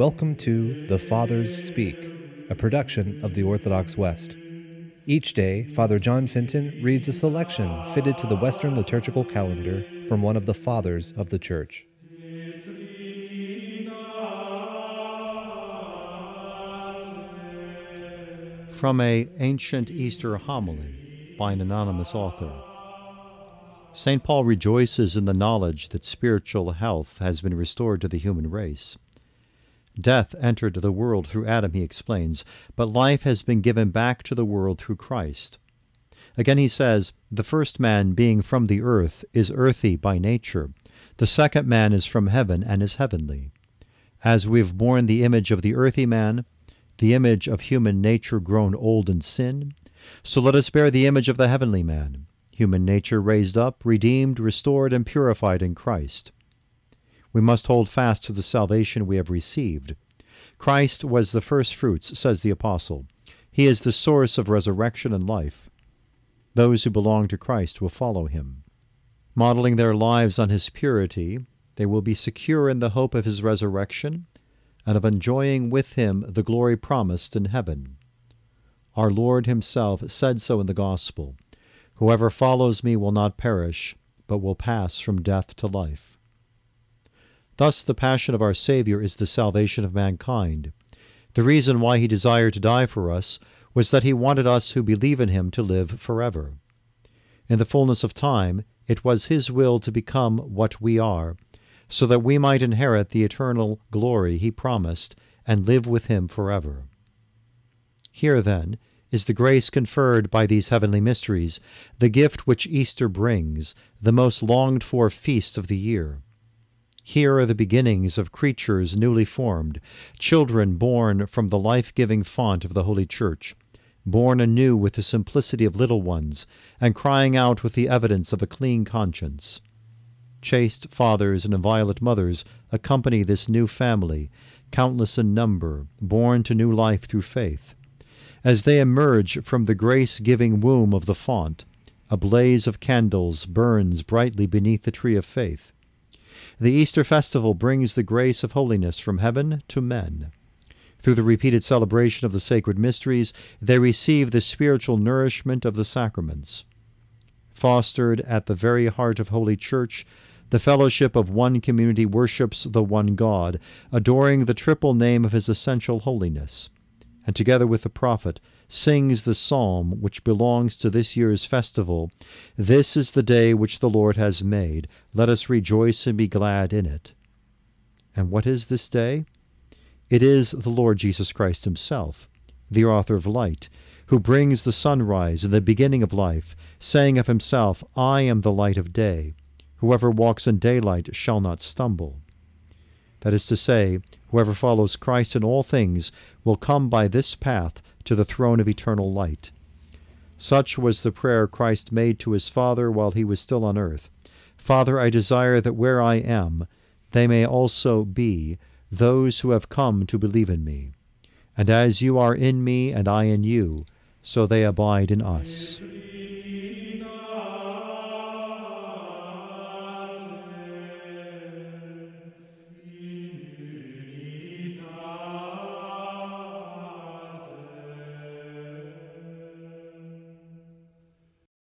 Welcome to The Fathers Speak, a production of the Orthodox West. Each day, Father John Fenton reads a selection fitted to the Western liturgical calendar from one of the Fathers of the Church. From a ancient Easter homily by an anonymous author. St. Paul rejoices in the knowledge that spiritual health has been restored to the human race. Death entered the world through Adam, he explains, but life has been given back to the world through Christ. Again, he says, The first man, being from the earth, is earthy by nature. The second man is from heaven and is heavenly. As we have borne the image of the earthy man, the image of human nature grown old in sin, so let us bear the image of the heavenly man, human nature raised up, redeemed, restored, and purified in Christ. We must hold fast to the salvation we have received. Christ was the first fruits, says the Apostle. He is the source of resurrection and life. Those who belong to Christ will follow him. Modeling their lives on his purity, they will be secure in the hope of his resurrection and of enjoying with him the glory promised in heaven. Our Lord himself said so in the Gospel Whoever follows me will not perish, but will pass from death to life. Thus, the passion of our Saviour is the salvation of mankind. The reason why he desired to die for us was that he wanted us who believe in him to live forever. In the fullness of time, it was his will to become what we are, so that we might inherit the eternal glory he promised and live with him forever. Here, then, is the grace conferred by these heavenly mysteries, the gift which Easter brings, the most longed for feast of the year. Here are the beginnings of creatures newly formed, children born from the life giving font of the Holy Church, born anew with the simplicity of little ones, and crying out with the evidence of a clean conscience. Chaste fathers and inviolate mothers accompany this new family, countless in number, born to new life through faith. As they emerge from the grace giving womb of the font, a blaze of candles burns brightly beneath the tree of faith. The Easter festival brings the grace of holiness from heaven to men. Through the repeated celebration of the sacred mysteries, they receive the spiritual nourishment of the sacraments. Fostered at the very heart of Holy Church, the fellowship of one community worships the one God, adoring the triple name of his essential holiness, and together with the prophet sings the psalm which belongs to this year's festival This is the day which the Lord has made. Let us rejoice and be glad in it. And what is this day? It is the Lord Jesus Christ Himself, the author of light, who brings the sunrise and the beginning of life, saying of Himself, I am the light of day. Whoever walks in daylight shall not stumble. That is to say, whoever follows Christ in all things will come by this path to the throne of eternal light. Such was the prayer Christ made to his Father while he was still on earth. Father, I desire that where I am, they may also be those who have come to believe in me. And as you are in me and I in you, so they abide in us.